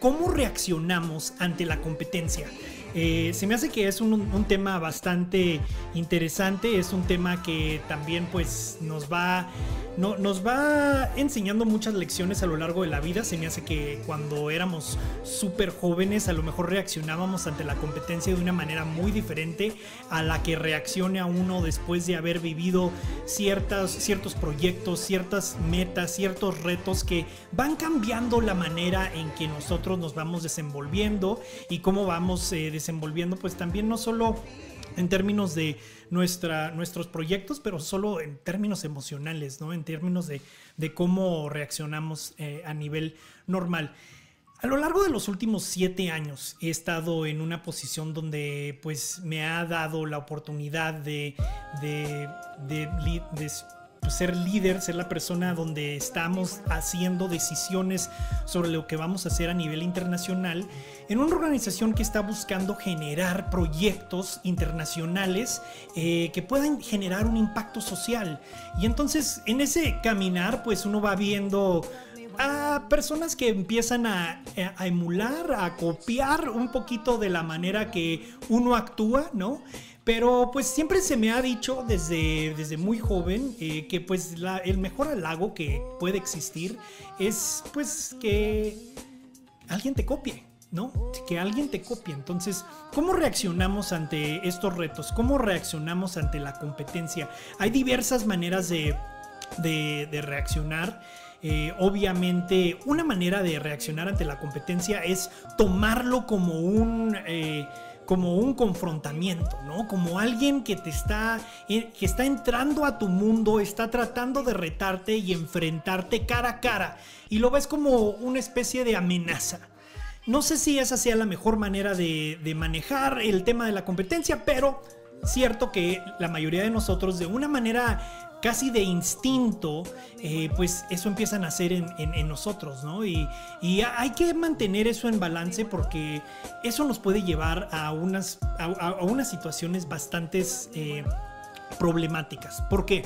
¿Cómo reaccionamos ante la competencia? Eh, se me hace que es un, tema bastante interesante, es un tema que también pues nos va, no, nos va enseñando muchas lecciones a lo largo de la vida. Se me hace que cuando éramos súper jóvenes a lo mejor reaccionábamos ante la competencia de una manera muy diferente a la que reaccione a uno después de haber vivido ciertas, ciertos proyectos, ciertas metas, ciertos retos que van cambiando la manera en que nosotros nos vamos desenvolviendo y cómo vamos eh, desenvolviendo, pues también no solo en términos de nuestra, nuestros proyectos, pero solo en términos emocionales, ¿no? En términos de, cómo reaccionamos eh, a nivel normal. A lo largo de los últimos siete años he estado en una posición donde pues me ha dado la oportunidad de, de, de ser líder, ser la persona donde estamos haciendo decisiones sobre lo que vamos a hacer a nivel internacional, en una organización que está buscando generar proyectos internacionales eh, que puedan generar un impacto social. Y entonces en ese caminar, pues uno va viendo a personas que empiezan a, emular, a copiar un poquito de la manera que uno actúa, ¿no? Pero pues siempre se me ha dicho desde, desde muy joven eh, que pues el mejor halago que puede existir es pues que alguien te copie. ¿no? Que alguien te copie. Entonces, ¿cómo reaccionamos ante estos retos? ¿Cómo reaccionamos ante la competencia? Hay diversas maneras de, reaccionar. Eh, obviamente, una manera de reaccionar ante la competencia es tomarlo como un... Eh, como un confrontamiento, ¿no? Como alguien que te está, eh, que está entrando a tu mundo, está tratando de retarte y enfrentarte cara a cara. Y lo ves como una especie de amenaza. No sé si esa sea la mejor manera de, de manejar el tema de la competencia, pero cierto que la mayoría de nosotros de una manera casi de instinto, eh, pues eso empieza a nacer en, nosotros, ¿no? Y, hay que mantener eso en balance porque eso nos puede llevar a unas, a, unas situaciones bastante eh, problemáticas. ¿Por qué?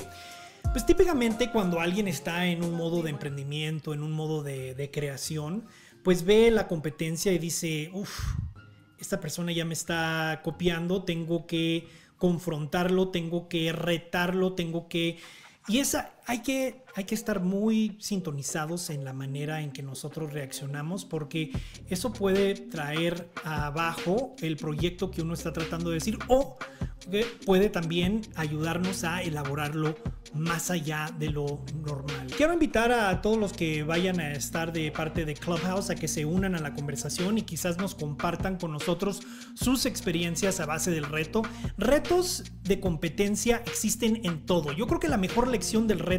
Pues típicamente cuando alguien está en un modo de emprendimiento, en un modo de creación, pues ve la competencia y dice, uff, esta persona ya me está copiando, tengo que confrontarlo, tengo que retarlo, tengo que... Y esa, hay que, hay que estar muy sintonizados en la manera en que nosotros reaccionamos porque eso puede traer abajo el proyecto que uno está tratando de decir o puede también ayudarnos a elaborarlo más allá de lo normal. Quiero invitar a todos los que vayan a estar de parte de Clubhouse a que se unan a la conversación y quizás nos compartan con nosotros sus experiencias a base del reto. Retos de competencia existen en todo. Yo creo que la mejor lección del reto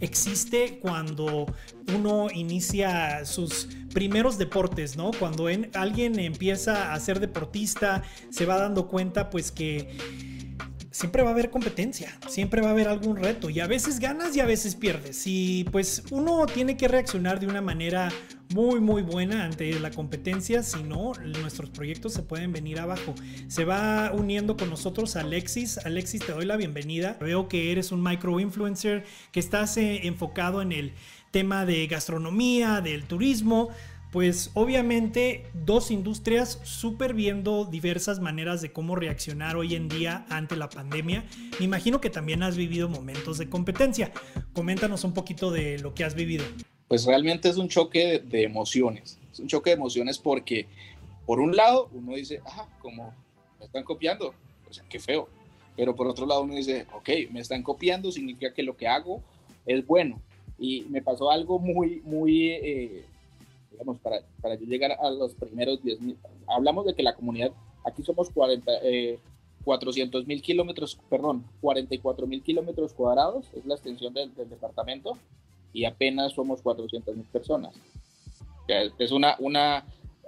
existe cuando uno inicia sus primeros deportes, ¿no? Cuando alguien empieza a ser deportista, se va dando cuenta pues que siempre va a haber competencia, siempre va a haber algún reto y a veces ganas y a veces pierdes. Y pues uno tiene que reaccionar de una manera muy muy buena ante la competencia, si no nuestros proyectos se pueden venir abajo. Se va uniendo con nosotros Alexis. Alexis, te doy la bienvenida. Veo que eres un micro influencer, que estás eh, enfocado en el tema de gastronomía, del turismo pues obviamente dos industrias súper viendo diversas maneras de cómo reaccionar hoy en día ante la pandemia. Me imagino que también has vivido momentos de competencia. Coméntanos un poquito de lo que has vivido. Pues realmente es un choque de emociones. Es un choque de emociones porque por un lado uno dice, ajá, como me están copiando, o sea, qué feo. Pero por otro lado uno dice, ok, me están copiando, significa que lo que hago es bueno. Y me pasó algo muy, muy... Eh, digamos, para, para llegar a los primeros 10 mil, hablamos de que la comunidad, aquí somos 40, 400 eh, mil kilómetros, perdón, 44 mil kilómetros cuadrados, es la extensión del, departamento, y apenas somos 400 mil personas. Es una, una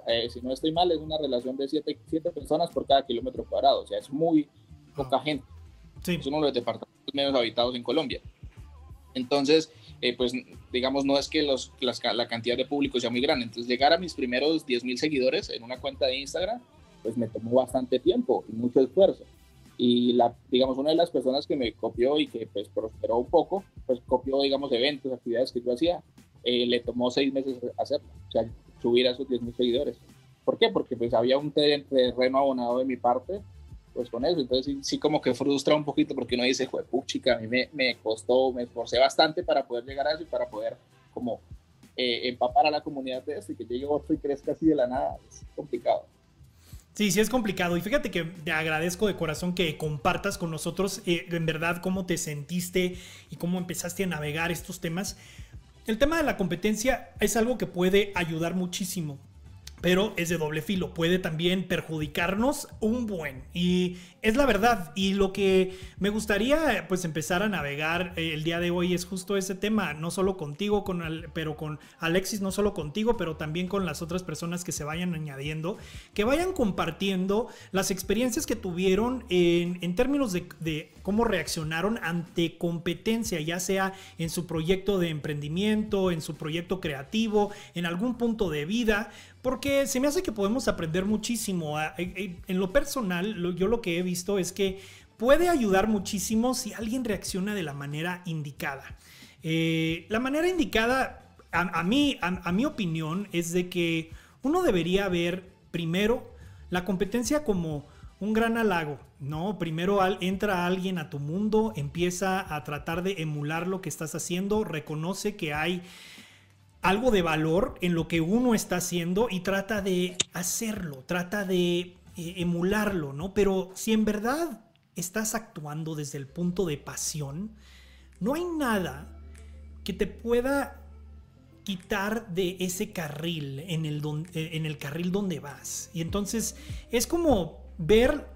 eh, si no estoy mal, es una relación de 7 personas por cada kilómetro cuadrado, o sea, es muy poca gente. Sí. Es uno de los departamentos menos habitados en Colombia. Entonces, eh, pues digamos, no es que los, la cantidad de público sea muy grande. Entonces, llegar a mis primeros 10 mil seguidores en una cuenta de Instagram, pues me tomó bastante tiempo y mucho esfuerzo. Y, la, digamos, una de las personas que me copió y que pues prosperó un poco, pues copió, digamos, eventos, actividades que yo hacía, eh, le tomó seis meses hacerlo. O sea, subir a esos 10.000 seguidores. ¿Por qué? Porque pues había un terreno abonado de mi parte, pues con eso. Entonces sí, como que frustra un poquito porque uno dice, joder, chica, a mí me, me, costó, me esforcé bastante para poder llegar a eso y para poder como eh, empapar a la comunidad de eso y que llegue otro y crezca así de la nada. Es complicado. Sí, sí es complicado. Y fíjate que te agradezco de corazón que compartas con nosotros eh, en verdad cómo te sentiste y cómo empezaste a navegar estos temas. El tema de la competencia es algo que puede ayudar muchísimo pero es de doble filo, puede también perjudicarnos un buen. Y es la verdad. Y lo que me gustaría pues empezar a navegar eh, el día de hoy es justo ese tema, no solo contigo, con pero con Alexis, no solo contigo, pero también con las otras personas que se vayan añadiendo, que vayan compartiendo las experiencias que tuvieron en, términos de, de cómo reaccionaron ante competencia, ya sea en su proyecto de emprendimiento, en su proyecto creativo, en algún punto de vida porque se me hace que podemos aprender muchísimo. En lo personal, yo lo que he visto es que puede ayudar muchísimo si alguien reacciona de la manera indicada. Eh, la manera indicada, a, mí, a, mi opinión, es de que uno debería ver primero la competencia como un gran halago, ¿no? Primero entra alguien a tu mundo, empieza a tratar de emular lo que estás haciendo, reconoce que hay algo de valor en lo que uno está haciendo y trata de hacerlo, trata de eh, emularlo, ¿no? Pero si en verdad estás actuando desde el punto de pasión, no hay nada que te pueda quitar de ese carril en el, eh, en el carril donde vas. Y entonces es como ver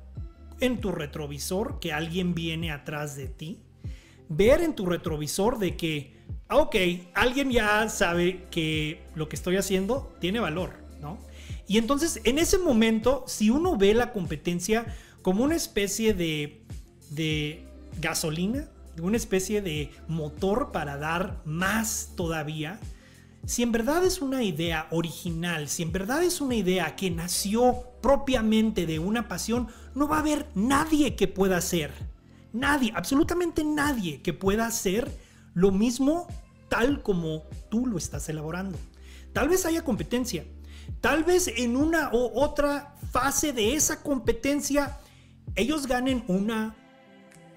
en tu retrovisor que alguien viene atrás de ti, ver en tu retrovisor de que ok, alguien ya sabe que lo que estoy haciendo tiene valor, ¿no? Y entonces, en ese momento, si uno ve la competencia como una especie de, de gasolina, una especie de motor para dar más todavía, si en verdad es una idea original, si en verdad es una idea que nació propiamente de una pasión, no va a haber nadie que pueda hacer, nadie, absolutamente nadie que pueda hacer lo mismo tal como tú lo estás elaborando. Tal vez haya competencia. Tal vez en una u otra fase de esa competencia ellos ganen una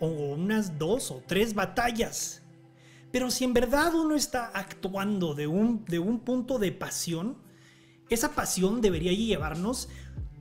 o unas dos o tres batallas. Pero si en verdad uno está actuando de un, de un punto de pasión, esa pasión debería llevarnos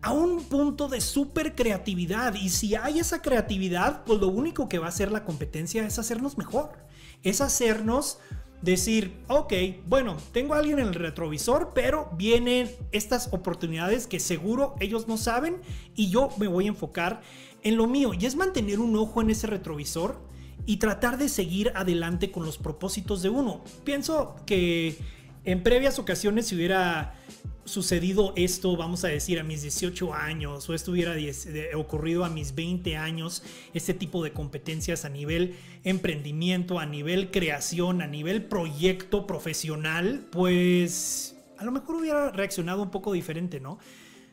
a un punto de super creatividad. Y si hay esa creatividad, pues lo único que va a hacer la competencia es hacernos mejor es hacernos decir, ok, bueno, tengo a alguien en el retrovisor, pero vienen estas oportunidades que seguro ellos no saben y yo me voy a enfocar en lo mío. Y es mantener un ojo en ese retrovisor y tratar de seguir adelante con los propósitos de uno. Pienso que en previas ocasiones si hubiera sucedido esto, vamos a decir, a mis 18 años o esto hubiera ocurrido a mis 20 años, este tipo de competencias a nivel emprendimiento, a nivel creación, a nivel proyecto profesional, pues a lo mejor hubiera reaccionado un poco diferente, ¿no?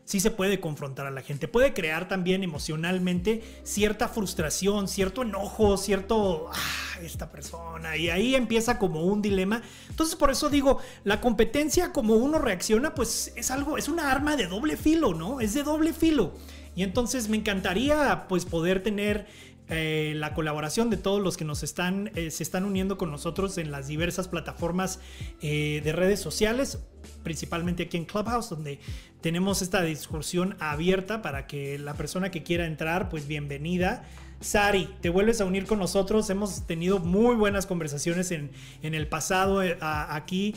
Sí se puede confrontar a la gente. Puede crear también emocionalmente cierta frustración, cierto enojo, cierto, ah, esta persona. Y ahí empieza como un dilema. Entonces por eso digo, la competencia como uno reacciona, pues es algo, es una arma de doble filo, ¿no? Es de doble filo. Y entonces me encantaría pues poder tener eh, la colaboración de todos los que nos están, eh, se están uniendo con nosotros en las diversas plataformas eh, de redes sociales, principalmente aquí en Clubhouse, donde tenemos esta discusión abierta para que la persona que quiera entrar, pues bienvenida. Sari, te vuelves a unir con nosotros. Hemos tenido muy buenas conversaciones en, el pasado aquí.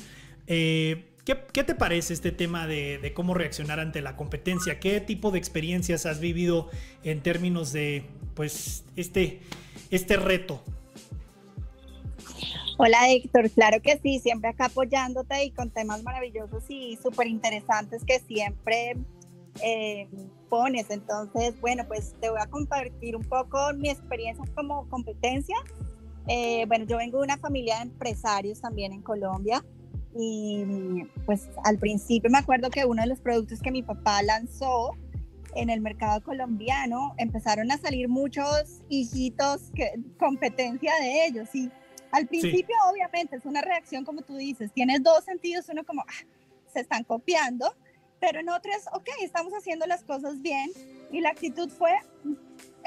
¿Qué, te parece este tema de, cómo reaccionar ante la competencia? ¿Qué tipo de experiencias has vivido en términos de pues este, este reto? Hola Héctor, claro que sí, siempre acá apoyándote y con temas maravillosos y súper interesantes que siempre eh, pones. Entonces, bueno, pues te voy a compartir un poco mi experiencia como competencia. Eh, bueno, yo vengo de una familia de empresarios también en Colombia y pues al principio me acuerdo que uno de los productos que mi papá lanzó en el mercado colombiano empezaron a salir muchos hijitos que competencia de ellos y al principio obviamente es una reacción como tú dices, tienes dos sentidos, uno como ah, se están copiando, pero en otras, ok, estamos haciendo las cosas bien y la actitud fue,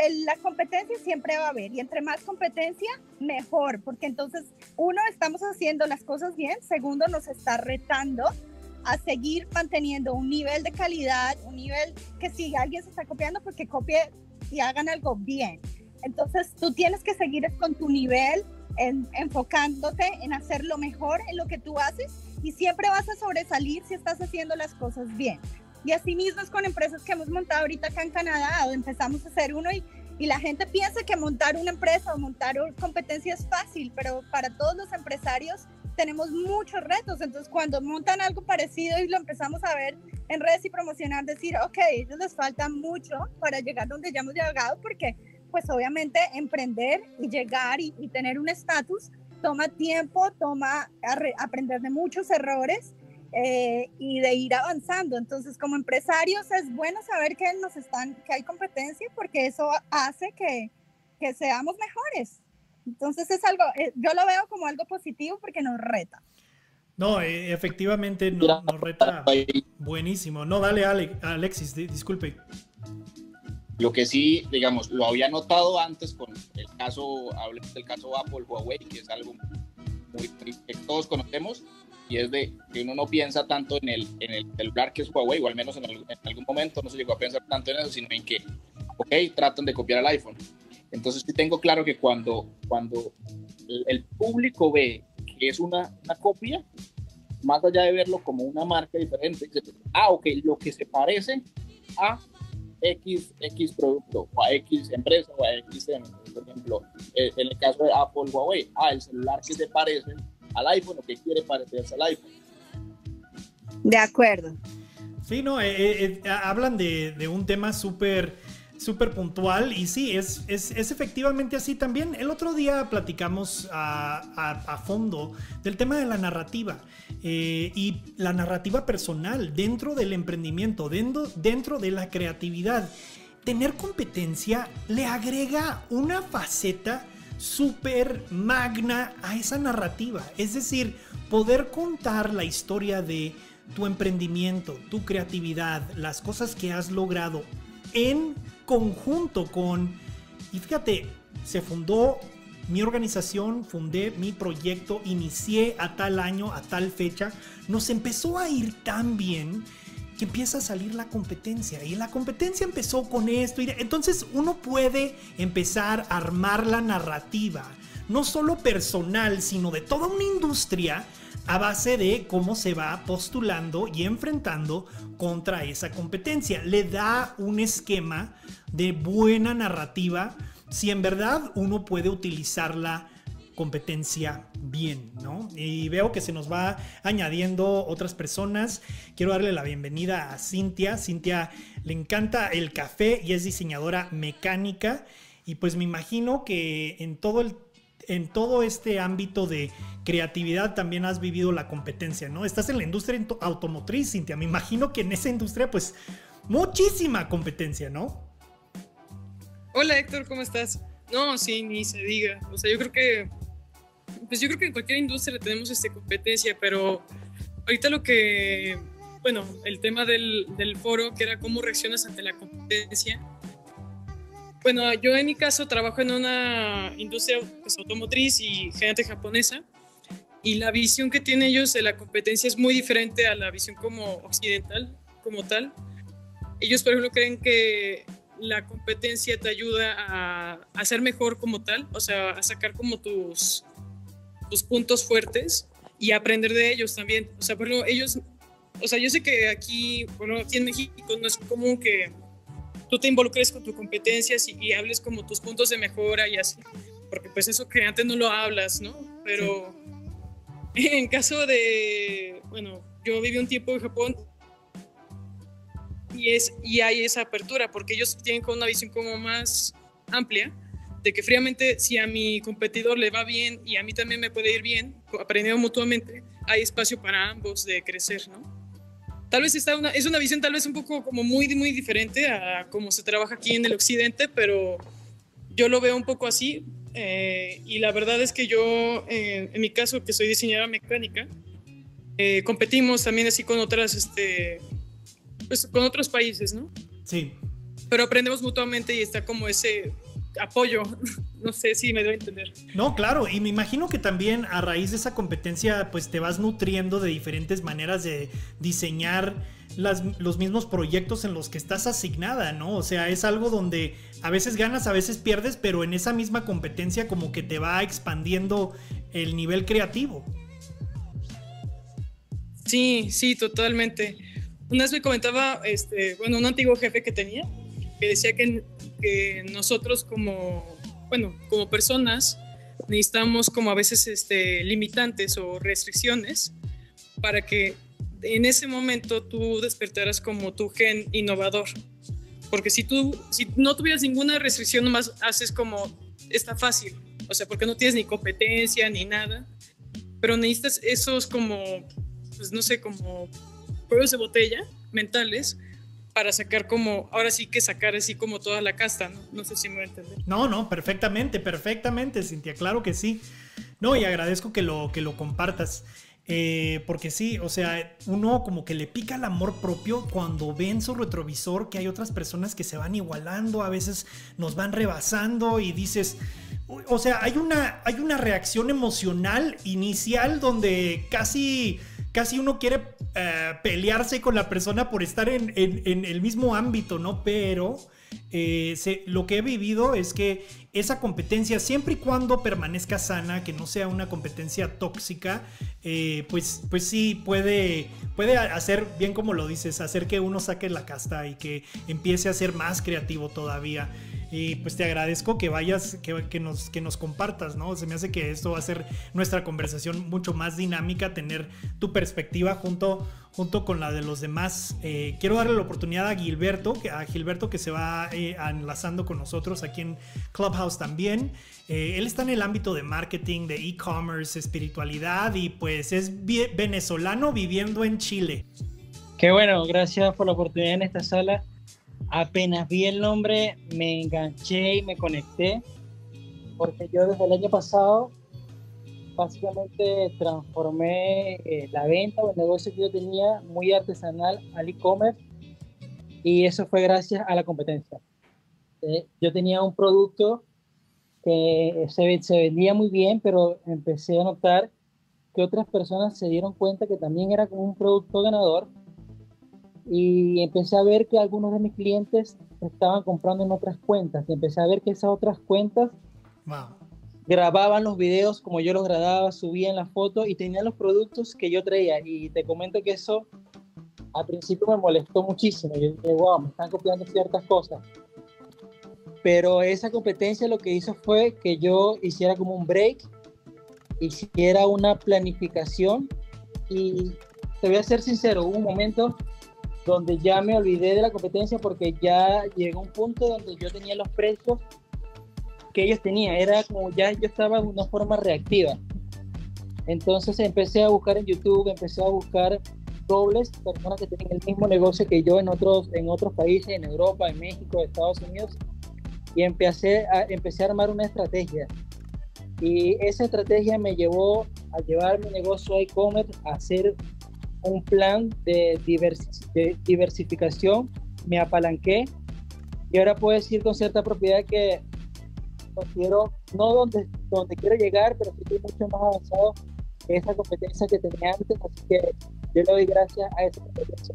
la competencia siempre va a haber y entre más competencia, mejor, porque entonces, uno, estamos haciendo las cosas bien, segundo, nos está retando a seguir manteniendo un nivel de calidad, un nivel que si alguien se está copiando, porque pues copie y hagan algo bien. Entonces, tú tienes que seguir con tu nivel, en, enfocándote en hacer lo mejor en lo que tú haces y siempre vas a sobresalir si estás haciendo las cosas bien. Y así mismo es con empresas que hemos montado ahorita acá en Canadá, donde empezamos a hacer uno y, y la gente piensa que montar una empresa o montar competencia es fácil, pero para todos los empresarios tenemos muchos retos. Entonces, cuando montan algo parecido y lo empezamos a ver en redes y promocionar, decir, ok, ellos les falta mucho para llegar donde ya hemos llegado, porque pues obviamente emprender y llegar y, y tener un estatus toma tiempo, toma aprender de muchos errores eh, y de ir avanzando. Entonces, como empresarios es bueno saber que nos están, que hay competencia porque eso hace que, que seamos mejores. Entonces es algo, eh, yo lo veo como algo positivo porque nos reta. No, eh, efectivamente nos, reta buenísimo. No, dale Alexis, disculpe. Lo que sí, digamos, lo había notado antes con el caso, hablemos del caso Apple, Huawei, que es algo muy, que todos conocemos, y es de que uno no piensa tanto en el, en el celular que es Huawei, o al menos en, algún momento no se llegó a pensar tanto en eso, sino en que, ok, tratan de copiar el iPhone. Entonces sí tengo claro que cuando, cuando el público ve que es una, una copia, más allá de verlo como una marca diferente, dice, ah, ok, lo que se parece a X, X producto o a X empresa o a X, por ejemplo, eh, en el caso de Apple, Huawei, ah, el celular que se parece al iPhone o que quiere parecerse al iPhone. De acuerdo. Sí, no, eh, eh, eh, hablan de, de, un tema súper súper puntual y sí, es, es, es, efectivamente así también. El otro día platicamos a, a, fondo del tema de la narrativa y la narrativa personal dentro del emprendimiento, dentro, dentro de la creatividad. Tener competencia le agrega una faceta súper magna a esa narrativa. Es decir, poder contar la historia de tu emprendimiento, tu creatividad, las cosas que has logrado en conjunto con... Y fíjate, se fundó mi organización, fundé mi proyecto, inicié a tal año, a tal fecha, nos empezó a ir tan bien empieza a salir la competencia. Y la competencia empezó con esto. Y entonces uno puede empezar a armar la narrativa, no solo personal, sino de toda una industria a base de cómo se va postulando y enfrentando contra esa competencia. Le da un esquema de buena narrativa si en verdad uno puede utilizarla competencia bien, ¿no? Y veo que se nos va añadiendo otras personas. Quiero darle la bienvenida a Cintia. Cintia le encanta el café y es diseñadora mecánica. Y pues me imagino que en todo el en todo este ámbito de creatividad también has vivido la competencia, ¿no? Estás en la industria automotriz, Cintia. Me imagino que en esa industria, pues, muchísima competencia, ¿no? Hola Héctor, ¿cómo estás? No, sí, ni se diga. O sea, yo creo que pues yo creo que en cualquier industria tenemos este, competencia, pero ahorita lo que, bueno, el tema del, del foro, que era cómo reaccionas ante la competencia. Bueno, yo en mi caso trabajo en una industria pues, automotriz y gente japonesa y la visión que tienen ellos de la competencia es muy diferente a la visión como occidental, como tal. Ellos, por ejemplo, creen que la competencia te ayuda a, a ser mejor como tal, o sea, a sacar como tus, tus puntos fuertes y aprender de ellos también. O sea, por ejemplo, ellos, o sea, yo sé que aquí, bueno, aquí en México no es común que tú te involucres con tus competencias y, hables como tus puntos de mejora y así, porque pues eso que antes no lo hablas, ¿no? Pero en caso de, bueno, yo viví un tiempo en Japón y, es, y hay esa apertura, porque ellos tienen como una visión como más amplia de que fríamente si a mi competidor le va bien y a mí también me puede ir bien, aprendiendo mutuamente, hay espacio para ambos de crecer, ¿no? Tal vez está una, es una visión tal vez un poco como muy, muy diferente a cómo se trabaja aquí en el occidente, pero yo lo veo un poco así eh, y la verdad es que yo, en mi caso que soy diseñadora mecánica, eh, competimos también así con otras, este, pues con otros países, ¿no? Sí. Pero aprendemos mutuamente y está como ese apoyo. No sé si me debo entender. No, claro, y me imagino que también a raíz de esa competencia, pues te vas nutriendo de diferentes maneras de diseñar los mismos proyectos en los que estás asignada, ¿no? O sea, es algo donde a veces ganas, a veces pierdes, pero en esa misma competencia como que te va expandiendo el nivel creativo. Sí, sí, totalmente. Una vez me comentaba, este, bueno, un antiguo jefe que tenía, que decía que, que nosotros como bueno, como personas necesitamos como a veces este, limitantes o restricciones para que en ese momento tú despertaras como tu gen innovador. Porque si tú si no tuvieras ninguna restricción, nomás haces como, está fácil. O sea, porque no tienes ni competencia ni nada. Pero necesitas esos como, pues no sé, como juegos de botella mentales para sacar como, ahora sí que sacar así como toda la casta, ¿no? No sé si me voy. No, no, perfectamente, perfectamente, Cintia, claro que sí. No, y agradezco que lo, que lo compartas. Eh, porque sí, o sea, uno como que le pica el amor propio cuando ve en su retrovisor que hay otras personas que se van igualando, a veces nos van rebasando y dices, o sea, hay una, hay una reacción emocional inicial donde casi casi uno quiere eh, pelearse con la persona por estar en, el mismo ámbito, ¿no? Pero eh, lo que he vivido es que esa competencia, siempre y cuando permanezca sana, que no sea una competencia tóxica, eh, pues, pues sí puede, puede hacer, bien como lo dices, hacer que uno saque la casta y que empiece a ser más creativo todavía. Y pues te agradezco que vayas, que, nos, que nos compartas, ¿no? Se me hace que esto va a ser nuestra conversación mucho más dinámica, tener tu perspectiva junto, junto con la de los demás. Eh, quiero darle la oportunidad a Gilberto, a Gilberto que se va eh, enlazando con nosotros aquí en Clubhouse también. Eh, él está en el ámbito de marketing, de e-commerce, espiritualidad y pues es venezolano viviendo en Chile. Qué bueno, gracias por la oportunidad en esta sala apenas vi el nombre, me enganché y me conecté, porque yo desde el año pasado básicamente transformé eh, la venta o el negocio que yo tenía muy artesanal al e-commerce y eso fue gracias a la competencia. Eh, yo tenía un producto que se, se vendía muy bien, pero empecé a notar que otras personas se dieron cuenta que también era como un producto ganador y empecé a ver que algunos de mis clientes estaban comprando en otras cuentas. Y empecé a ver que esas otras cuentas grababan los videos como yo los grababa, subían las fotos y tenían los productos que yo traía. Y te comento que eso al principio me molestó muchísimo, yo dije, wow, me están copiando ciertas cosas. Pero esa competencia lo que hizo fue que yo hiciera como un break, hiciera una planificación y te voy a ser sincero, hubo un momento donde ya me olvidé de la competencia porque ya llegó un punto donde yo tenía los precios que ellos tenían, era como ya yo estaba en una forma reactiva. Entonces empecé a buscar en YouTube, empecé a buscar dobles, personas que tienen el mismo negocio que yo en otros, en otros países, en Europa, en México, Estados Unidos, y empecé a, empecé a armar una estrategia. Y esa estrategia me llevó a llevar mi negocio a e-commerce, a hacer un plan de, diversificación, me apalanqué y ahora puedo decir con cierta propiedad que considero, no donde, donde quiero llegar, pero estoy mucho más avanzado que esa competencia que tenía antes, así que yo le doy gracias a esa competencia.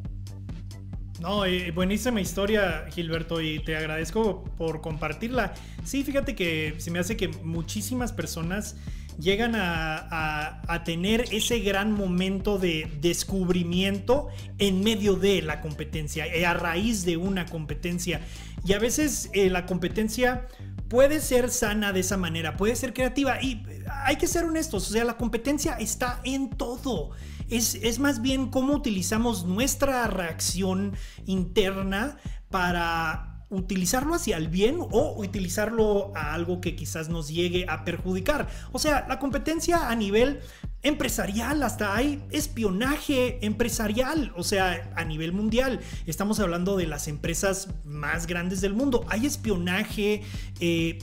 No, buenísima historia, Gilberto, y te agradezco por compartirla. Sí, fíjate que se me hace que muchísimas personas llegan a, tener ese gran momento de descubrimiento en medio de la competencia, eh, a raíz de una competencia. Y a veces eh, la competencia puede ser sana de esa manera, puede ser creativa y hay que ser honestos, o sea, la competencia está en todo. Es, es, más bien cómo utilizamos nuestra reacción interna para utilizarlo hacia el bien o utilizarlo a algo que quizás nos llegue a perjudicar. O sea, la competencia a nivel empresarial, hasta hay espionaje empresarial, o sea, a nivel mundial. Estamos hablando de las empresas más grandes del mundo. Hay espionaje. Eh,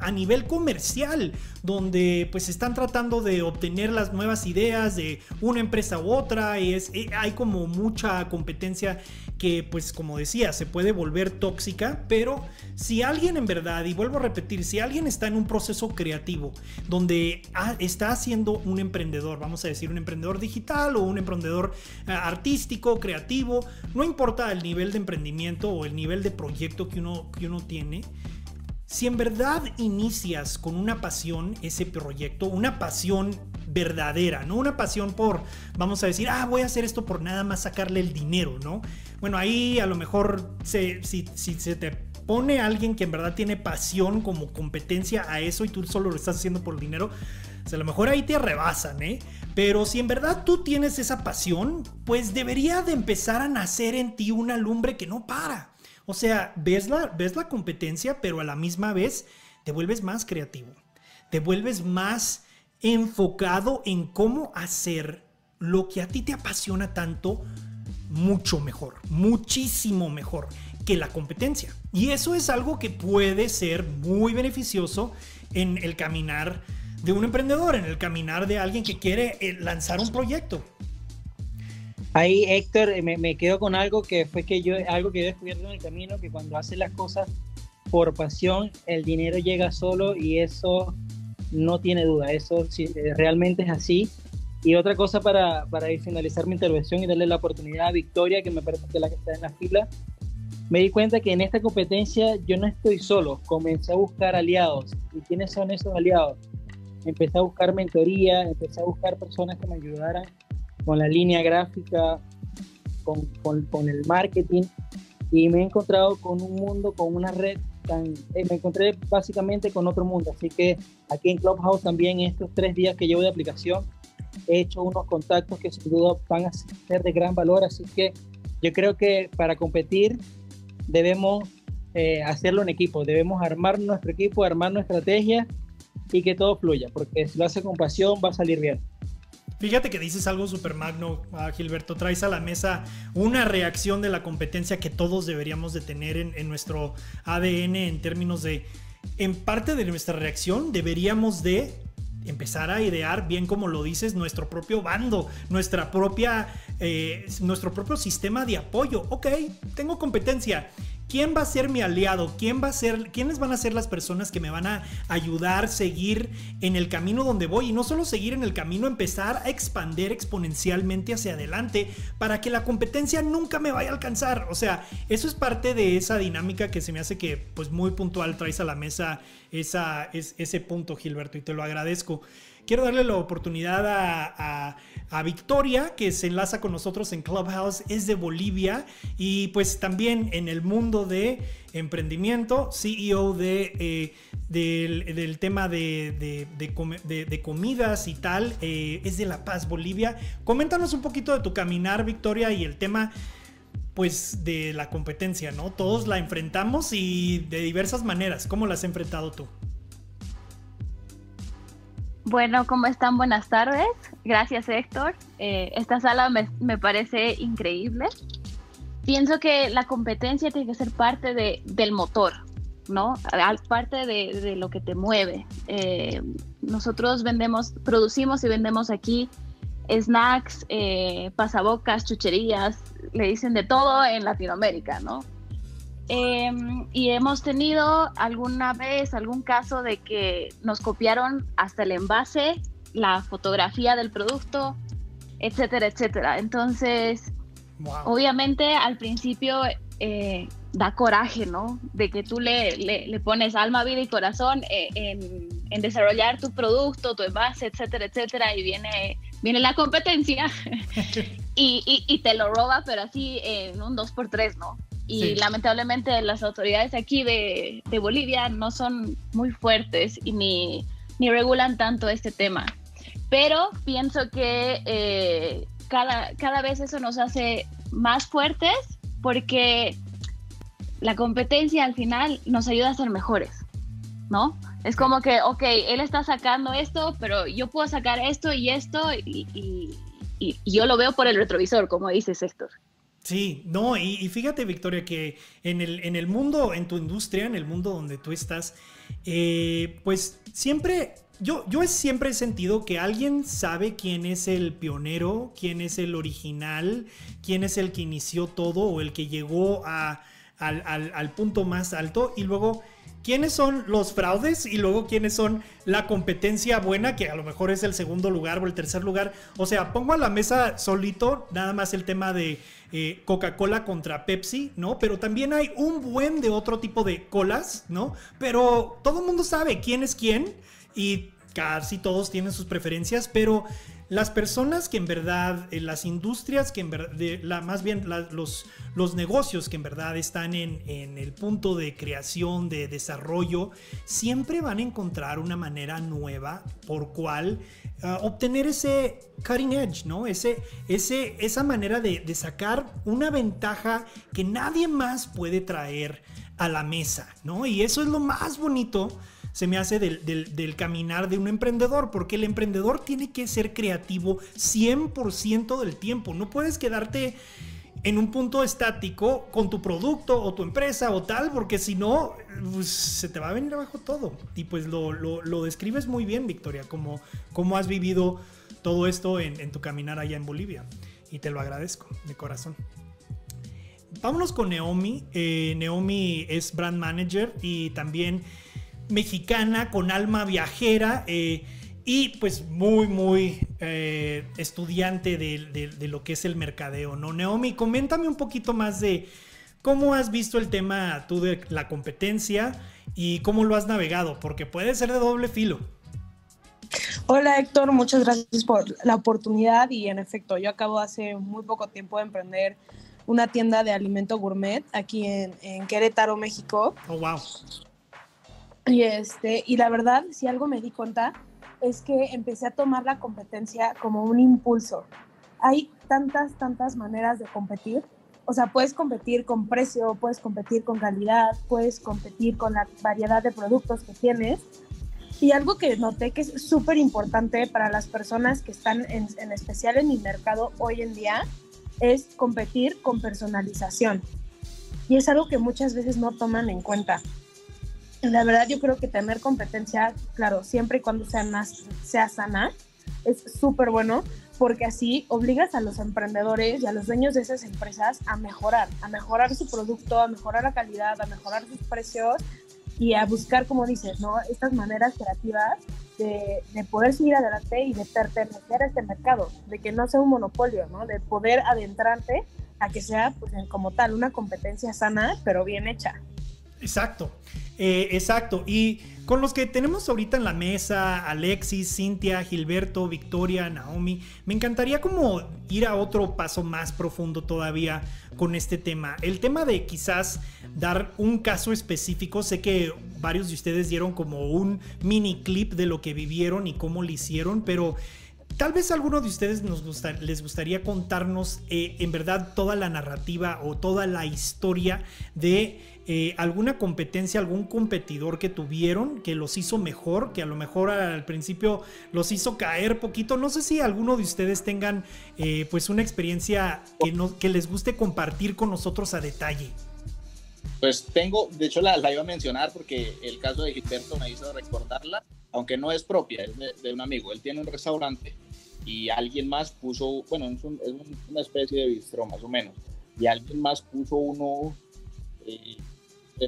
a nivel comercial, donde pues están tratando de obtener las nuevas ideas de una empresa u otra, es, eh, hay como mucha competencia que pues como decía, se puede volver tóxica, pero si alguien en verdad, y vuelvo a repetir, si alguien está en un proceso creativo donde está haciendo un emprendedor, vamos a decir un emprendedor digital o un emprendedor eh, artístico, creativo, no importa el nivel de emprendimiento o el nivel de proyecto que uno, que uno tiene, si en verdad inicias con una pasión ese proyecto, una pasión verdadera, no una pasión por, vamos a decir, ah, voy a hacer esto por nada más sacarle el dinero, ¿no? Bueno, ahí a lo mejor si, si se te pone alguien que en verdad tiene pasión como competencia a eso y tú solo lo estás haciendo por dinero, a lo mejor ahí te rebasan, ¿eh? Pero si en verdad tú tienes esa pasión, pues debería de empezar a nacer en ti una lumbre que no para. O sea, ves la, ves la competencia, pero a la misma vez te vuelves más creativo. Te vuelves más enfocado en cómo hacer lo que a ti te apasiona tanto mucho mejor, muchísimo mejor que la competencia. Y eso es algo que puede ser muy beneficioso en el caminar de un emprendedor, en el caminar de alguien que quiere eh, lanzar un proyecto. Ahí, Héctor, me, me, quedo con algo que fue que yo, algo que he descubierto en el camino, que cuando haces las cosas por pasión, el dinero llega solo y eso no tiene duda, eso eh, realmente es así. Y otra cosa para, para finalizar mi intervención y darle la oportunidad a Victoria, que me parece que es la que está en la fila, me di cuenta que en esta competencia yo no estoy solo, comencé a buscar aliados. ¿Y quiénes son esos aliados? Empecé a buscar mentoría, empecé a buscar personas que me ayudaran con la línea gráfica, con, con, con el marketing, y me he encontrado con un mundo, con una red eh, me encontré básicamente con otro mundo. Así que aquí en Clubhouse también estos tres días que llevo de aplicación he hecho unos contactos que sin duda van a ser de gran valor. Así que yo creo que para competir debemos eh, hacerlo en equipo, debemos armar nuestro equipo, armar nuestra estrategia y que todo fluya, porque si lo hace con pasión va a salir bien. Fíjate que dices algo super magno, ah, Gilberto. Traes a la mesa una reacción de la competencia que todos deberíamos de tener en, nuestro ADN en términos de, en parte de nuestra reacción, deberíamos de empezar a idear, bien como lo dices, nuestro propio bando, nuestra propia, eh, nuestro propio sistema de apoyo. Ok, tengo competencia. ¿Quién va a ser mi aliado? ¿Quién va a ser, ¿Quiénes van a ser las personas que me van a ayudar a seguir en el camino donde voy? Y no solo seguir en el camino, empezar a expandir exponencialmente hacia adelante para que la competencia nunca me vaya a alcanzar. O sea, eso es parte de esa dinámica que se me hace que pues muy puntual traes a la mesa esa, es, ese punto, Gilberto, y te lo agradezco. Quiero darle la oportunidad a, Victoria, que se enlaza con nosotros en Clubhouse, es de Bolivia y pues también en el mundo de emprendimiento, CEO eh, del, tema de, de, comidas y tal, eh, es de La Paz, Bolivia. Coméntanos un poquito de tu caminar, Victoria, y el tema pues de la competencia, ¿no? Todos la enfrentamos y de diversas maneras. ¿Cómo la has enfrentado tú? Bueno, ¿cómo están? Buenas tardes. Gracias, Héctor. Eh, esta sala me, parece increíble. Pienso que la competencia tiene que ser parte de, del motor, ¿no? Parte de, lo que te mueve. Eh, nosotros vendemos, producimos y vendemos aquí snacks, eh, pasabocas, chucherías, le dicen de todo en Latinoamérica, ¿no? Em, y hemos tenido alguna vez algún caso de que nos copiaron hasta el envase, la fotografía del producto, etcétera, etcétera. Entonces, obviamente al principio eh, da coraje, ¿no? De que tú le, le, pones alma, vida y corazón eh, en, en, desarrollar tu producto, tu envase, etcétera, etcétera, y viene, viene la competencia y, y, y, te lo roba, pero así en un 2x3, ¿no? Y lamentablemente las autoridades aquí de, de, Bolivia no son muy fuertes y ni, ni, regulan tanto este tema. Pero pienso que eh, cada, cada vez eso nos hace más fuertes porque la competencia al final nos ayuda a ser mejores, ¿no? Es como que, ok, él está sacando esto, pero yo puedo sacar esto y esto y, y, y yo lo veo por el retrovisor, como dices Héctor. Sí, no, y, fíjate, Victoria, que en el, en el, mundo, en tu industria, en el mundo donde tú estás, eh, pues siempre, yo, yo siempre he sentido que alguien sabe quién es el pionero, quién es el original, quién es el que inició todo o el que llegó a, al, al punto más alto y luego quiénes son los fraudes y luego quiénes son la competencia buena, que a lo mejor es el segundo lugar o el tercer lugar. O sea, pongo a la mesa solito nada más el tema de eh, Coca-Cola contra Pepsi, ¿no? Pero también hay un buen de otro tipo de colas, ¿no? Pero todo el mundo sabe quién es quién y casi todos tienen sus preferencias, pero las personas que en verdad, eh, las industrias que en verdad, la, más bien los, los negocios que en verdad están en, el punto de creación, de desarrollo, siempre van a encontrar una manera nueva por cual ah, obtener ese cutting edge, ¿no? Ese, ese, esa manera de, de sacar una ventaja que nadie más puede traer a la mesa, ¿no? Y eso es lo más bonito se me hace del, caminar de un emprendedor, porque el emprendedor tiene que ser creativo 100% del tiempo. No puedes quedarte en un punto estático con tu producto o tu empresa o tal, porque si no, pues, se te va a venir abajo todo. Y pues lo, describes muy bien, Victoria, como, cómo has vivido todo esto en, tu caminar allá en Bolivia. Y te lo agradezco de corazón. Vámonos con Naomi. Eh, Naomi es brand manager y también mexicana con alma viajera eh, y pues muy, muy eh, estudiante de, lo que es el mercadeo, ¿no? Naomi, coméntame un poquito más de cómo has visto el tema tú de la competencia y cómo lo has navegado, porque puede ser de doble filo. Hola Héctor, muchas gracias por la oportunidad y en efecto, yo acabo hace muy poco tiempo de emprender una tienda de alimento gourmet aquí en, en Querétaro, México. Oh, wow. Y, este, y la verdad, si algo me di cuenta, es que empecé a tomar la competencia como un impulso. Hay tantas, tantas maneras de competir. O sea, puedes competir con precio, puedes competir con calidad, puedes competir con la variedad de productos que tienes. Y algo que noté que es súper importante para las personas que están en, en especial en mi mercado hoy en día es competir con personalización. Y es algo que muchas veces no toman en cuenta. La verdad yo creo que tener competencia, claro, siempre y cuando sea, sea sana, es súper bueno porque así obligas a los emprendedores y a los dueños de esas empresas a mejorar, a mejorar su producto, a mejorar la calidad, a mejorar sus precios y a buscar, como dices, ¿no? Estas maneras creativas de, de poder seguir adelante y de pertenecer a este mercado, de que no sea un monopolio, ¿no? De poder adentrarte a que sea, pues, como tal, una competencia sana, pero bien hecha. Exacto. Eh, exacto. Y con los que tenemos ahorita en la mesa, Alexis, Cintia, Gilberto, Victoria, Naomi, me encantaría como ir a otro paso más profundo todavía con este tema. El tema de quizás dar un caso específico. Sé que varios de ustedes dieron como un mini clip de lo que vivieron y cómo lo hicieron, pero Tal vez a alguno de ustedes nos les gustaría contarnos eh, en verdad toda la narrativa o toda la historia de eh, alguna competencia, algún competidor que tuvieron que los hizo mejor, que a lo mejor al principio los hizo caer poquito. No sé si alguno de ustedes tengan eh, pues una experiencia que, que les guste compartir con nosotros a detalle. Pues tengo, de hecho la, iba a mencionar porque el caso de Gilberto me hizo recordarla, aunque no es propia, es de, un amigo. Él tiene un restaurante y alguien más puso, bueno, es, una especie de bistro más o menos, y alguien más puso uno eh,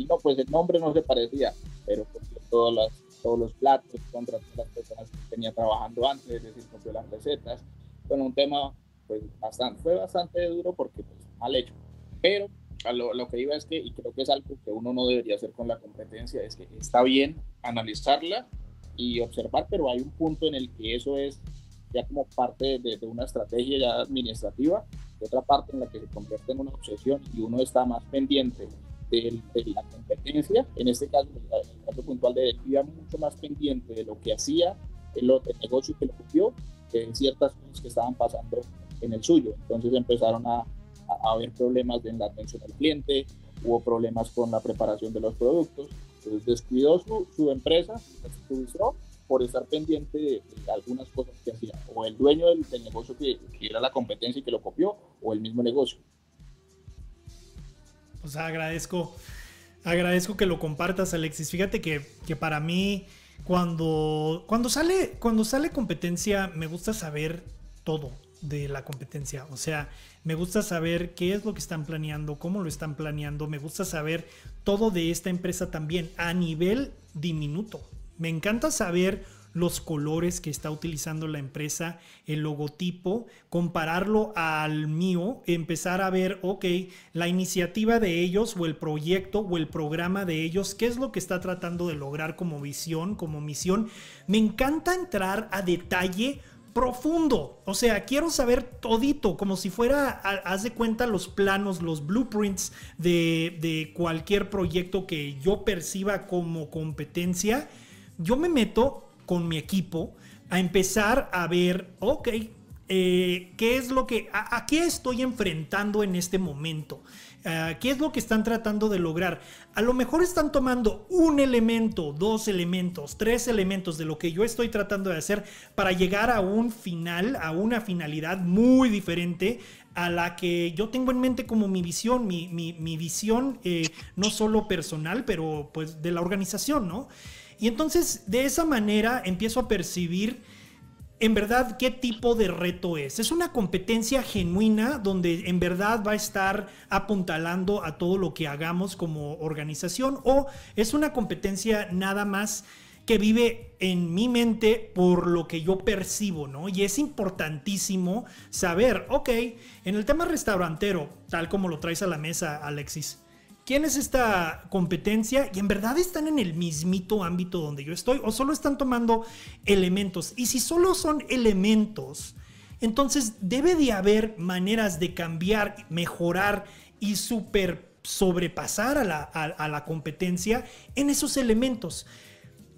no, pues el nombre no se parecía, pero todos los platos contra todas las personas que tenía trabajando antes, es decir, copió las recetas. Bueno, un tema pues bastante, fue bastante duro porque pues, mal hecho, pero a lo, lo, que iba es que, y creo que es algo que uno no debería hacer con la competencia, es que está bien analizarla y observar, pero hay un punto en el que eso es ya como parte de, de una estrategia ya administrativa, y otra parte en la que se convierte en una obsesión y uno está más pendiente de, la competencia, en este caso, en el caso puntual de él, iba mucho más pendiente de lo que hacía el, el negocio que lo copió, que ciertas cosas que estaban pasando en el suyo. Entonces empezaron a, a haber problemas en la atención al cliente, hubo problemas con la preparación de los productos, entonces descuidó su, su empresa, su por estar pendiente de, algunas cosas que hacía, o el dueño del, negocio que, que, era la competencia y que lo copió, o el mismo negocio. Sea, agradezco, agradezco que lo compartas, Alexis. Fíjate que, que para mí, cuando, cuando, sale, cuando sale competencia, me gusta saber todo de la competencia. O sea, me gusta saber qué es lo que están planeando, cómo lo están planeando. Me gusta saber todo de esta empresa también a nivel diminuto. Me encanta saber los colores que está utilizando la empresa, el logotipo, compararlo al mío, empezar a ver, ok, la iniciativa de ellos o el proyecto o el programa de ellos, qué es lo que está tratando de lograr como visión, como misión. Me encanta entrar a detalle profundo. O sea, quiero saber todito, como si fuera, haz de cuenta, los planos, los blueprints de, de, cualquier proyecto que yo perciba como competencia. Yo me meto con mi equipo a empezar a ver, ok, eh, ¿qué es lo que, a, qué estoy enfrentando en este momento? Ah, ¿Qué es lo que están tratando de lograr? A lo mejor están tomando un elemento, dos elementos, tres elementos de lo que yo estoy tratando de hacer para llegar a un final, a una finalidad muy diferente a la que yo tengo en mente como mi visión, mi, visión eh, no solo personal, pero pues de la organización, ¿no? Y entonces de esa manera empiezo a percibir en verdad qué tipo de reto es. Es una competencia genuina donde en verdad va a estar apuntalando a todo lo que hagamos como organización o es una competencia nada más que vive en mi mente por lo que yo percibo, ¿no? Y es importantísimo saber, ok, en el tema restaurantero, tal como lo traes a la mesa, Alexis, quién es esta competencia y en verdad están en el mismito ámbito donde yo estoy o solo están tomando elementos. Y si solo son elementos, entonces debe de haber maneras de cambiar, mejorar y super sobrepasar a la, a la competencia en esos elementos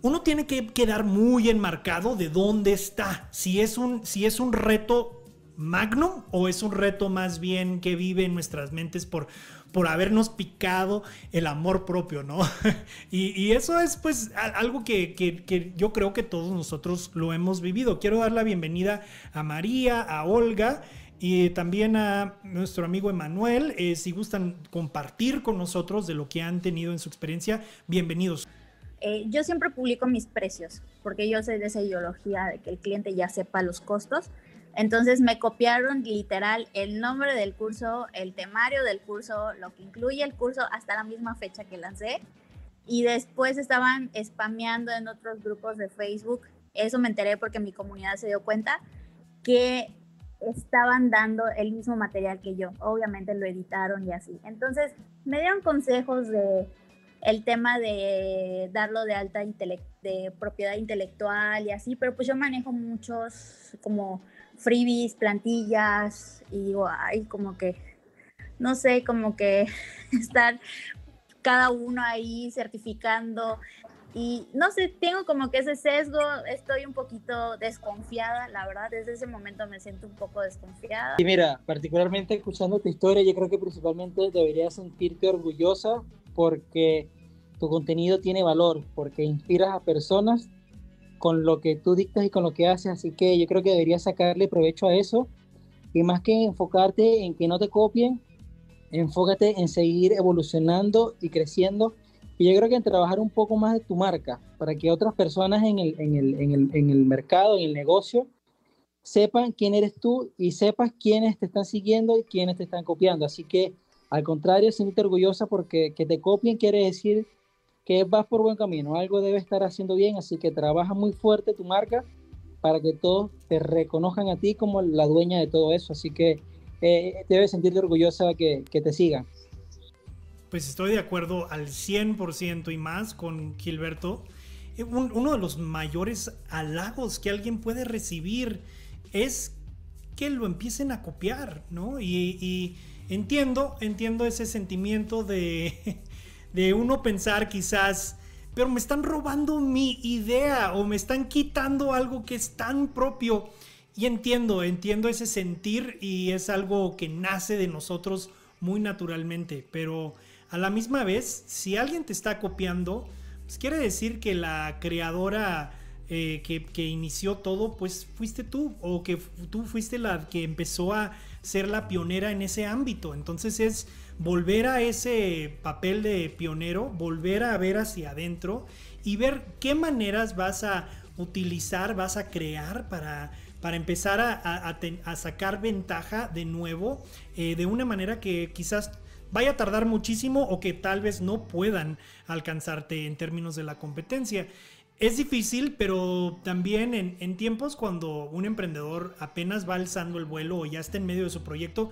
uno tiene que quedar muy enmarcado de dónde está. Si es un, si es un reto magno o es un reto más bien que vive en nuestras mentes por, por habernos picado el amor propio, ¿no? y, eso es pues algo que, yo creo que todos nosotros lo hemos vivido. Quiero dar la bienvenida a María, a Olga y también a nuestro amigo Emanuel. Eh, si gustan compartir con nosotros de lo que han tenido en su experiencia, bienvenidos. Eh, yo siempre publico mis precios porque yo soy de esa ideología de que el cliente ya sepa los costos entonces me copiaron literal el nombre del curso, el temario del curso, lo que incluye el curso hasta la misma fecha que lancé. Y después estaban spameando en otros grupos de Facebook. Eso me enteré porque mi comunidad se dio cuenta que estaban dando el mismo material que yo. Obviamente lo editaron y así. Entonces me dieron consejos de el tema de darlo de alta de propiedad intelectual y así, pero pues yo manejo muchos como freebies, plantillas, y digo, ay, como que, no sé, como que estar cada uno ahí certificando. Y no sé, tengo como que ese sesgo, estoy un poquito desconfiada, la verdad, desde ese momento me siento un poco desconfiada. Y mira, particularmente escuchando tu historia, yo creo que principalmente deberías sentirte orgullosa porque tu contenido tiene valor, porque inspiras a personas con lo que tú dictas y con lo que haces, así que yo creo que deberías sacarle provecho a eso y más que enfocarte en que no te copien, enfócate en seguir evolucionando y creciendo. Y yo creo que en trabajar un poco más de tu marca para que otras personas en el, en el, en el, en el mercado, en el negocio, sepan quién eres tú y sepas quiénes te están siguiendo y quiénes te están copiando. Así que, al contrario, siéntete orgullosa porque que te copien quiere decir que vas por buen camino, algo debe estar haciendo bien, así que trabaja muy fuerte tu marca para que todos te reconozcan a ti como la dueña de todo eso, así que eh, debes sentirte orgullosa que, que te sigan. Pues estoy de acuerdo al 100% y más con Gilberto. Eh, uno de los mayores halagos que alguien puede recibir es que lo empiecen a copiar, ¿no? Y, y entiendo, entiendo ese sentimiento de, de uno pensar quizás, pero me están robando mi idea o me están quitando algo que es tan propio. Y entiendo, entiendo ese sentir y es algo que nace de nosotros muy naturalmente, pero a la misma vez, si alguien te está copiando, pues quiere decir que la creadora eh, que, que, inició todo, pues fuiste tú, o que tú fuiste la que empezó a ser la pionera en ese ámbito. Entonces es volver a ese papel de pionero, volver a ver hacia adentro y ver qué maneras vas a utilizar, vas a crear para, para empezar a, sacar ventaja de nuevo eh, de una manera que quizás vaya a tardar muchísimo o que tal vez no puedan alcanzarte en términos de la competencia. Es difícil, pero también en, tiempos cuando un emprendedor apenas va alzando el vuelo o ya está en medio de su proyecto,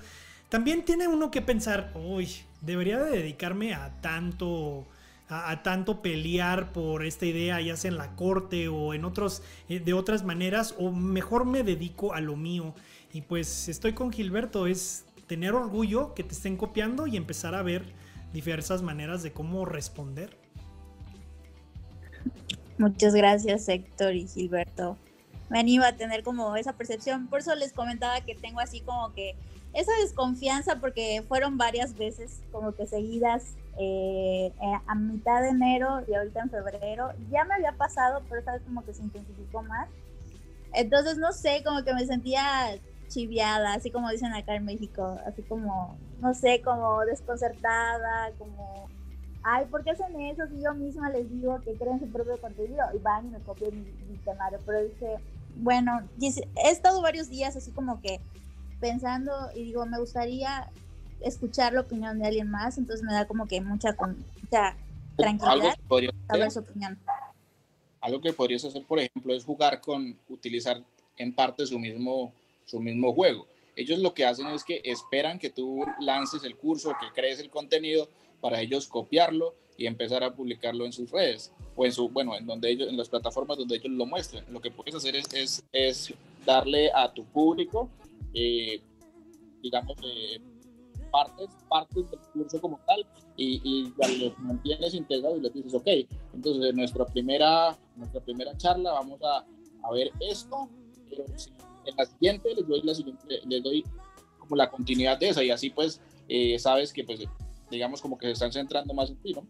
también tiene uno que pensar, uy, debería de dedicarme a tanto, a, tanto pelear por esta idea, ya sea en la corte o en otros, eh, de otras maneras, o mejor me dedico a lo mío. Y pues estoy con Gilberto, es tener orgullo que te estén copiando y empezar a ver diversas maneras de cómo responder. Muchas gracias Héctor y Gilberto. Me anima a tener como esa percepción. Por eso les comentaba que tengo así como que esa desconfianza porque fueron varias veces como que seguidas eh, eh, a mitad de enero y ahorita en febrero. Ya me había pasado, pero esta vez como que se intensificó más. Entonces, no sé, como que me sentía chiviada, así como dicen acá en México, así como, no sé, como desconcertada, como, ay, ¿por qué hacen eso si yo misma les digo que creen su propio contenido? Y van y me copian mi, temario, pero dije, bueno, he estado varios días así como que pensando y digo, me gustaría escuchar la opinión de alguien más, entonces me da como que mucha, mucha tranquilidad saber su opinión. Algo que podrías hacer, por ejemplo, es jugar con, utilizar en parte su mismo su mismo juego. Ellos lo que hacen es que esperan que tú lances el curso, que crees el contenido para ellos copiarlo y empezar a publicarlo en sus redes o en su, bueno, en donde ellos, en las plataformas donde ellos lo muestren. Lo que puedes hacer es, es, es darle a tu público, eh, digamos, eh, partes, partes del curso como tal y, los mantienes integrados y les dices, ok, entonces en nuestra primera, nuestra primera charla vamos a, a ver esto, pero si en la siguiente les doy, la siguiente, les doy como la continuidad de esa y así pues eh, sabes que pues digamos como que se están centrando más en ti, ¿no?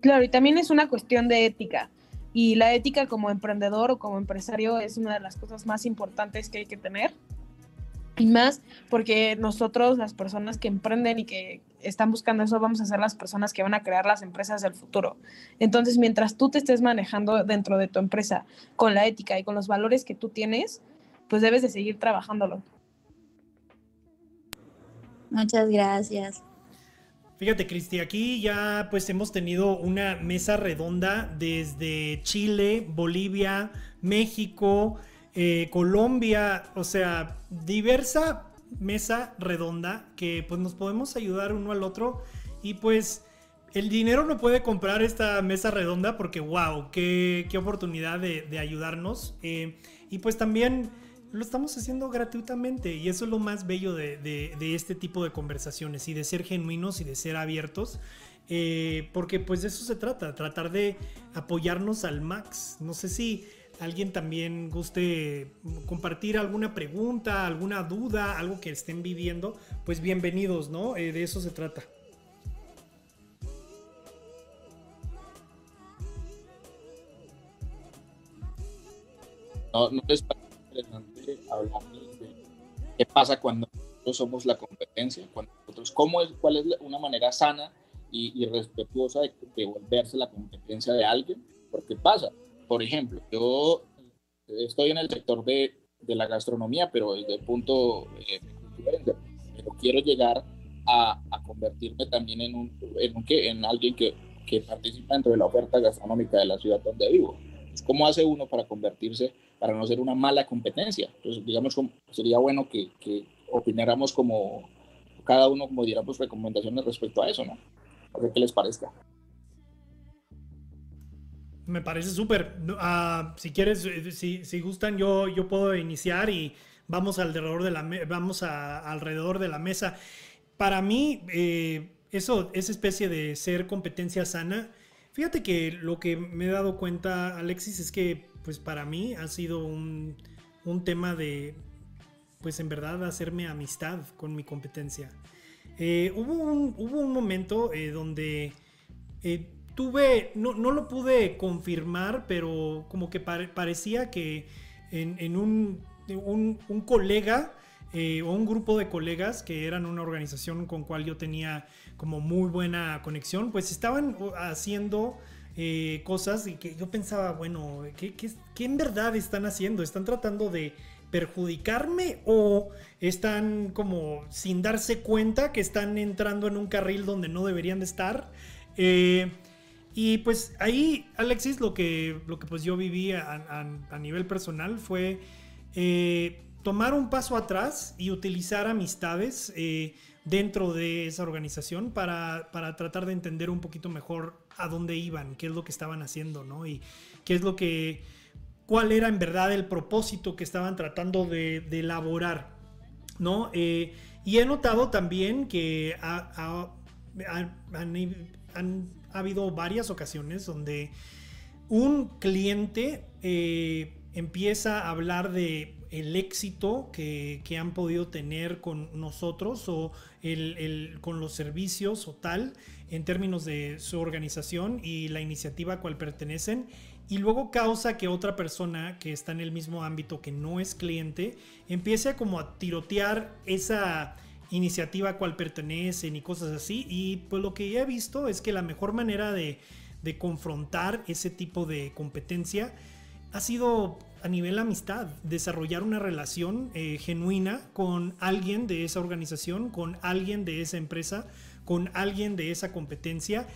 Claro, y también es una cuestión de ética. Y la ética como emprendedor o como empresario es una de las cosas más importantes que hay que tener. Y más porque nosotros, las personas que emprenden y que están buscando eso, vamos a ser las personas que van a crear las empresas del futuro. Entonces, mientras tú te estés manejando dentro de tu empresa con la ética y con los valores que tú tienes, pues debes de seguir trabajándolo. Muchas gracias. Fíjate, Cristi, aquí ya pues hemos tenido una mesa redonda desde Chile, Bolivia, México, eh, Colombia, o sea, diversa mesa redonda que pues nos podemos ayudar uno al otro. Y pues el dinero no puede comprar esta mesa redonda porque wow, qué, qué oportunidad de, ayudarnos. Eh, y pues también lo estamos haciendo gratuitamente y eso es lo más bello de, este tipo de conversaciones y de ser genuinos y de ser abiertos. Eh, porque pues de eso se trata, tratar de apoyarnos al max. No sé si alguien también guste compartir alguna pregunta, alguna duda, algo que estén viviendo, pues bienvenidos, ¿no? Eh, de eso se trata. No, no es interesante hablar de qué pasa cuando nosotros somos la competencia, cuando nosotros, cómo es, cuál es una manera sana y, respetuosa de, de volverse la competencia de alguien, porque pasa, por ejemplo, yo estoy en el sector de, de la gastronomía, pero desde el punto eh, pero quiero llegar a, a, convertirme también en, un, en, un, en alguien que, que, participa dentro de la oferta gastronómica de la ciudad donde vivo. ¿Cómo hace uno para convertirse, para no ser una mala competencia? Entonces, digamos, sería bueno que, que opináramos como cada uno, como diéramos recomendaciones respecto a eso, ¿no? A ver qué les parezca. Me parece súper. Ah, si quieres, eh, si, si, gustan, yo, yo puedo iniciar y vamos alrededor de la, vamos alrededor de la mesa. Para mí, eh, eso, esa especie de ser competencia sana, fíjate que lo que me he dado cuenta, Alexis, es que pues para mí ha sido un, un tema de, pues en verdad, hacerme amistad con mi competencia. Eh, hubo, un, hubo un momento donde tuve, no, no, lo pude confirmar, pero como que parecía que en, un, un, colega eh, o un grupo de colegas que eran una organización con cual yo tenía como muy buena conexión, pues estaban haciendo eh, cosas y que yo pensaba, bueno, ¿qué, ¿qué, en verdad están haciendo? ¿Están tratando de perjudicarme o están como sin darse cuenta que están entrando en un carril donde no deberían de estar? Eh, y pues ahí, Alexis, lo que, lo que pues yo viví a, nivel personal fue eh, tomar un paso atrás y utilizar amistades eh, dentro de esa organización para, tratar de entender un poquito mejor a dónde iban, qué es lo que estaban haciendo, ¿no? Y qué es lo que, cuál era en verdad el propósito que estaban tratando de, elaborar, ¿no? Eh, y he notado también que han ha habido varias ocasiones donde un cliente eh, empieza a hablar de el éxito que, han podido tener con nosotros o con los servicios o tal en términos de su organización y la iniciativa a cual pertenecen y luego causa que otra persona que está en el mismo ámbito que no es cliente empiece como a tirotear esa iniciativa a cual pertenecen y cosas así. Y pues lo que he visto es que la mejor manera de, confrontar ese tipo de competencia ha sido a nivel amistad, desarrollar una relación eh, genuina con alguien de esa organización, con alguien de esa empresa, con alguien de esa competencia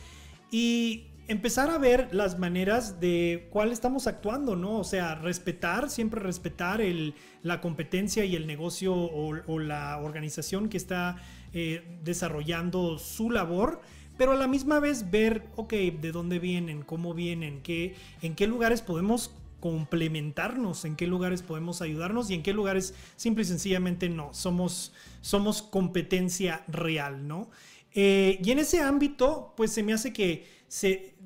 y empezar a ver las maneras de cuál estamos actuando, ¿no? O sea, respetar, siempre respetar el, la competencia y el negocio o, la organización que está eh, desarrollando su labor, pero a la misma vez ver, ok, de dónde vienen, cómo vienen, qué, en qué lugares podemos complementarnos, en qué lugares podemos ayudarnos y en qué lugares simple y sencillamente no, somos, somos competencia real, ¿no? Eh, y en ese ámbito, pues se me hace que se,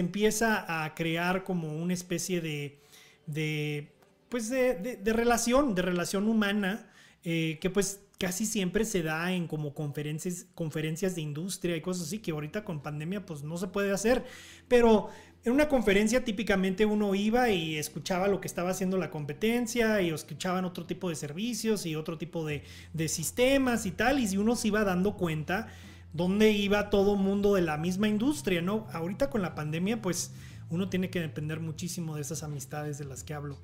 empieza a crear como una especie de, de pues de, relación, de relación humana, eh, que pues casi siempre se da en como conferencias, conferencias de industria y cosas así, que ahorita con pandemia pues no se puede hacer, pero en una conferencia típicamente uno iba y escuchaba lo que estaba haciendo la competencia y escuchaban otro tipo de servicios y otro tipo de, de sistemas y tal, y si uno se iba dando cuenta dónde iba todo mundo de la misma industria, ¿no? Ahorita con la pandemia, pues uno tiene que depender muchísimo de esas amistades de las que hablo.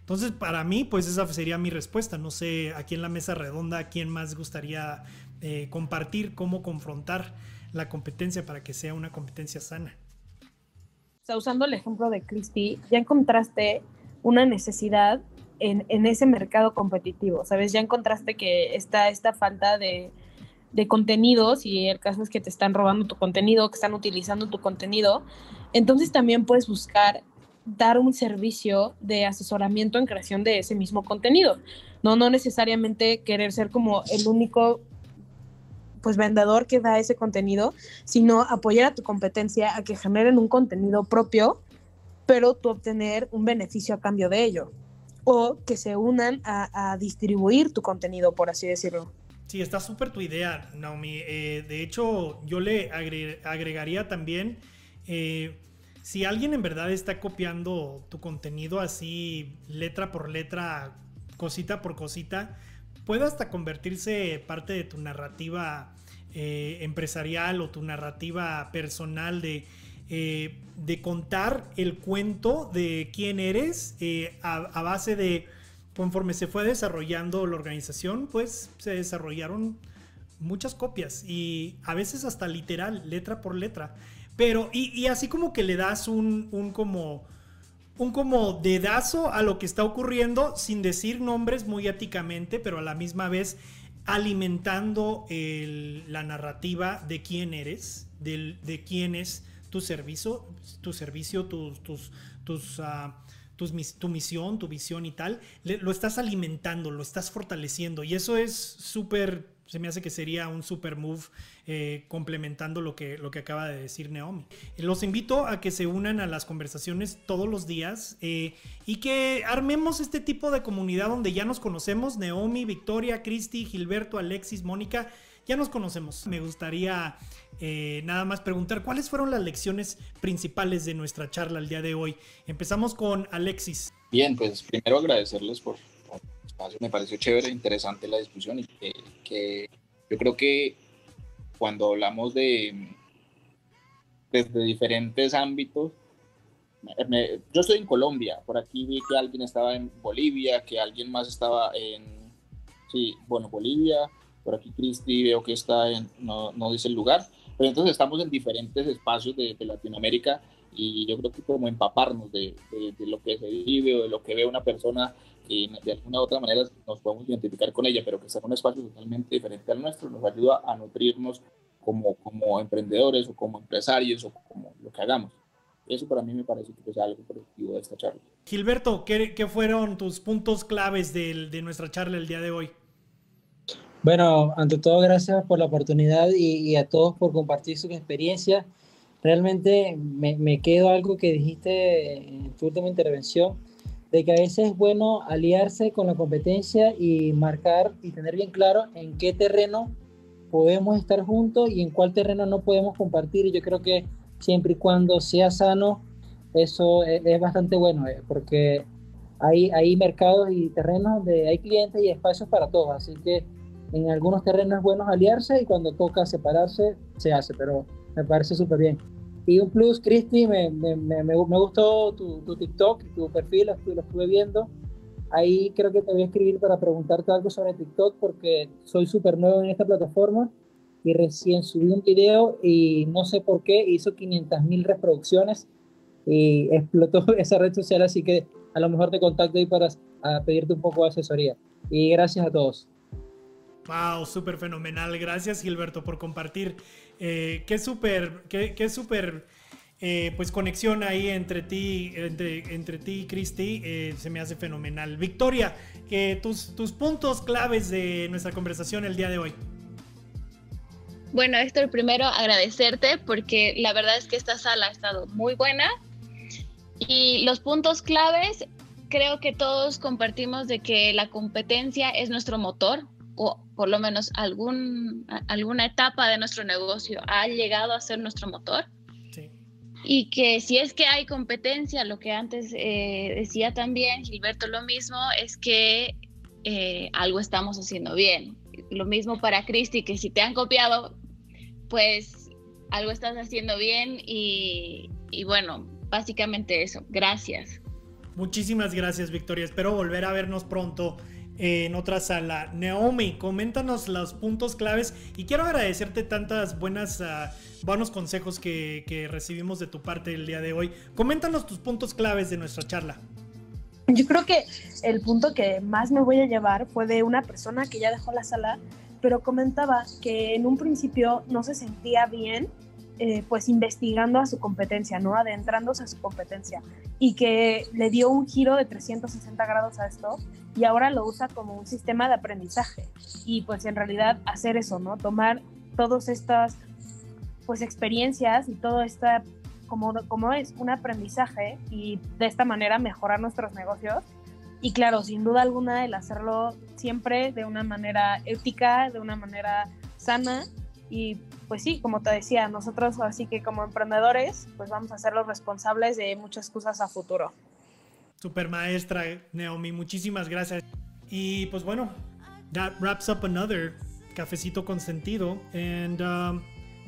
Entonces, para mí, pues esa sería mi respuesta. No sé, aquí en la mesa redonda, ¿quién más gustaría eh, compartir cómo confrontar la competencia para que sea una competencia sana? Sea, usando el ejemplo de Christy, ya encontraste una necesidad en, en ese mercado competitivo, ¿sabes? Ya encontraste que está esta falta de, de contenidos y el caso es que te están robando tu contenido, que están utilizando tu contenido, entonces también puedes buscar dar un servicio de asesoramiento en creación de ese mismo contenido. No, no necesariamente querer ser como el único pues vendedor que da ese contenido, sino apoyar a tu competencia a que generen un contenido propio, pero tú obtener un beneficio a cambio de ello. O que se unan a, distribuir tu contenido, por así decirlo. Sí, está súper tu idea, Naomi. Eh, de hecho, yo le agregaría también, eh, si alguien en verdad está copiando tu contenido así, letra por letra, cosita por cosita, puede hasta convertirse parte de tu narrativa eh, empresarial o tu narrativa personal de, de contar el cuento de quién eres a base de conforme se fue desarrollando la organización, pues se desarrollaron muchas copias y a veces hasta literal, letra por letra. Pero, y, así como que le das un, un, como un como dedazo a lo que está ocurriendo sin decir nombres muy éticamente, pero a la misma vez alimentando la narrativa de quién eres, de quién es tu servicio, tu servicio, tus, tus, ah, tu, misión, tu visión y tal, lo estás alimentando, lo estás fortaleciendo. Y eso es súper, se me hace que sería un super move eh, complementando lo que, lo que acaba de decir Naomi. Los invito a que se unan a las conversaciones todos los días eh, y que armemos este tipo de comunidad donde ya nos conocemos, Naomi, Victoria, Cristi, Gilberto, Alexis, Mónica ya nos conocemos. Me gustaría eh, nada más preguntar cuáles fueron las lecciones principales de nuestra charla el día de hoy. Empezamos con Alexis. Bien, pues primero agradecerles por, espacio. Me pareció chévere, interesante la discusión y que, que yo creo que cuando hablamos de desde diferentes ámbitos, me- yo estoy en Colombia, por aquí vi que alguien estaba en Bolivia, que alguien más estaba en, sí, bueno, Bolivia, por aquí Cristi veo que está en, no, no dice el lugar, pero entonces estamos en diferentes espacios de, de Latinoamérica y yo creo que como empaparnos de, de- de lo que se vive o de lo que ve una persona y de alguna u otra manera nos podemos identificar con ella, pero que en un espacio totalmente diferente al nuestro, nos ayuda a nutrirnos como, como emprendedores o como empresarios o como lo que hagamos. Eso para mí me parece que es algo productivo de esta charla. Gilberto, ¿qué, qué fueron tus puntos claves del- de nuestra charla el día de hoy? Bueno, ante todo, gracias por la oportunidad y, y a todos por compartir sus experiencias. Realmente me, me quedo algo que dijiste en tu última intervención, de que a veces es bueno aliarse con la competencia y marcar y tener bien claro en qué terreno podemos estar juntos y en cuál terreno no podemos compartir. Y yo creo que siempre y cuando sea sano, eso es, bastante bueno, eh, porque hay, hay mercados y terrenos donde hay clientes y espacios para todos. Así que en algunos terrenos es bueno aliarse y cuando toca separarse, se hace, pero me parece súper bien. Un plus, Cristi, me, me, me, me gustó tu, tu, TikTok, tu perfil, lo estuve, lo estuve viendo. Ahí creo que te voy a escribir para preguntarte algo sobre TikTok porque soy súper nuevo en esta plataforma y recién subí un video y no sé por qué hizo 500 mil reproducciones y explotó esa red social, así que a lo mejor te contacto ahí para a pedirte un poco de asesoría. Y gracias a todos. Wow, súper fenomenal. Gracias Gilberto por compartir. Eh, qué súper, qué, qué eh, pues conexión ahí entre ti, entre, entre ti y Cristi. Eh, se me hace fenomenal. Victoria, tus, tus puntos claves de nuestra conversación el día de hoy. Bueno, Héctor, primero agradecerte porque la verdad es que esta sala ha estado muy buena. Y los puntos claves, creo que todos compartimos de que la competencia es nuestro motor, o por lo menos algún, alguna etapa de nuestro negocio ha llegado a ser nuestro motor. Sí. Y que si es que hay competencia, lo que antes eh, decía también Gilberto, lo mismo es que eh, algo estamos haciendo bien. Lo mismo para Cristi, que si te han copiado, pues algo estás haciendo bien y, y bueno, básicamente eso. Gracias. Muchísimas gracias, Victoria. Espero volver a vernos pronto en otra sala. Naomi, coméntanos los puntos claves y quiero agradecerte tantas buenas, uh, buenos consejos que, que, recibimos de tu parte el día de hoy. Coméntanos tus puntos claves de nuestra charla. Yo creo que el punto que más me voy a llevar fue de una persona que ya dejó la sala, pero comentaba que en un principio no se sentía bien eh, pues investigando a su competencia, ¿no? Adentrándose a su competencia y que le dio un giro de 360 grados a esto y ahora lo usa como un sistema de aprendizaje y pues en realidad hacer eso, ¿no? Tomar todas estas pues experiencias y todo esta como, como es un aprendizaje y de esta manera mejorar nuestros negocios y claro, sin duda alguna el hacerlo siempre de una manera ética, de una manera sana y pues sí, como te decía, nosotros así que como emprendedores, pues vamos a ser los responsables de muchas cosas a futuro. Super maestra Naomi, muchísimas gracias. Y pues bueno, that wraps up another cafecito con sentido. And um,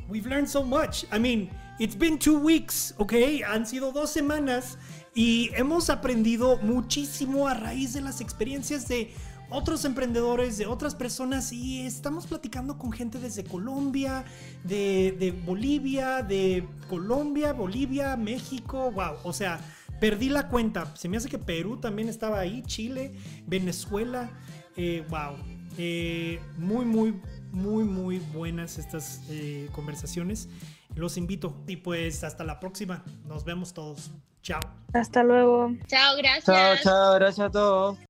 we've learned so much. I mean, it's been two weeks, okay? Han sido dos semanas y hemos aprendido muchísimo a raíz de las experiencias de otros emprendedores, de otras personas y estamos platicando con gente desde Colombia, de, de, Bolivia, de Colombia, Bolivia, México, wow, o sea, perdí la cuenta, se me hace que Perú también estaba ahí, Chile, Venezuela, eh, wow, eh, muy, muy, muy, muy buenas estas eh, conversaciones, los invito y pues hasta la próxima, nos vemos todos, chao. Hasta luego. Chao, gracias. Chao, chao, gracias a todos.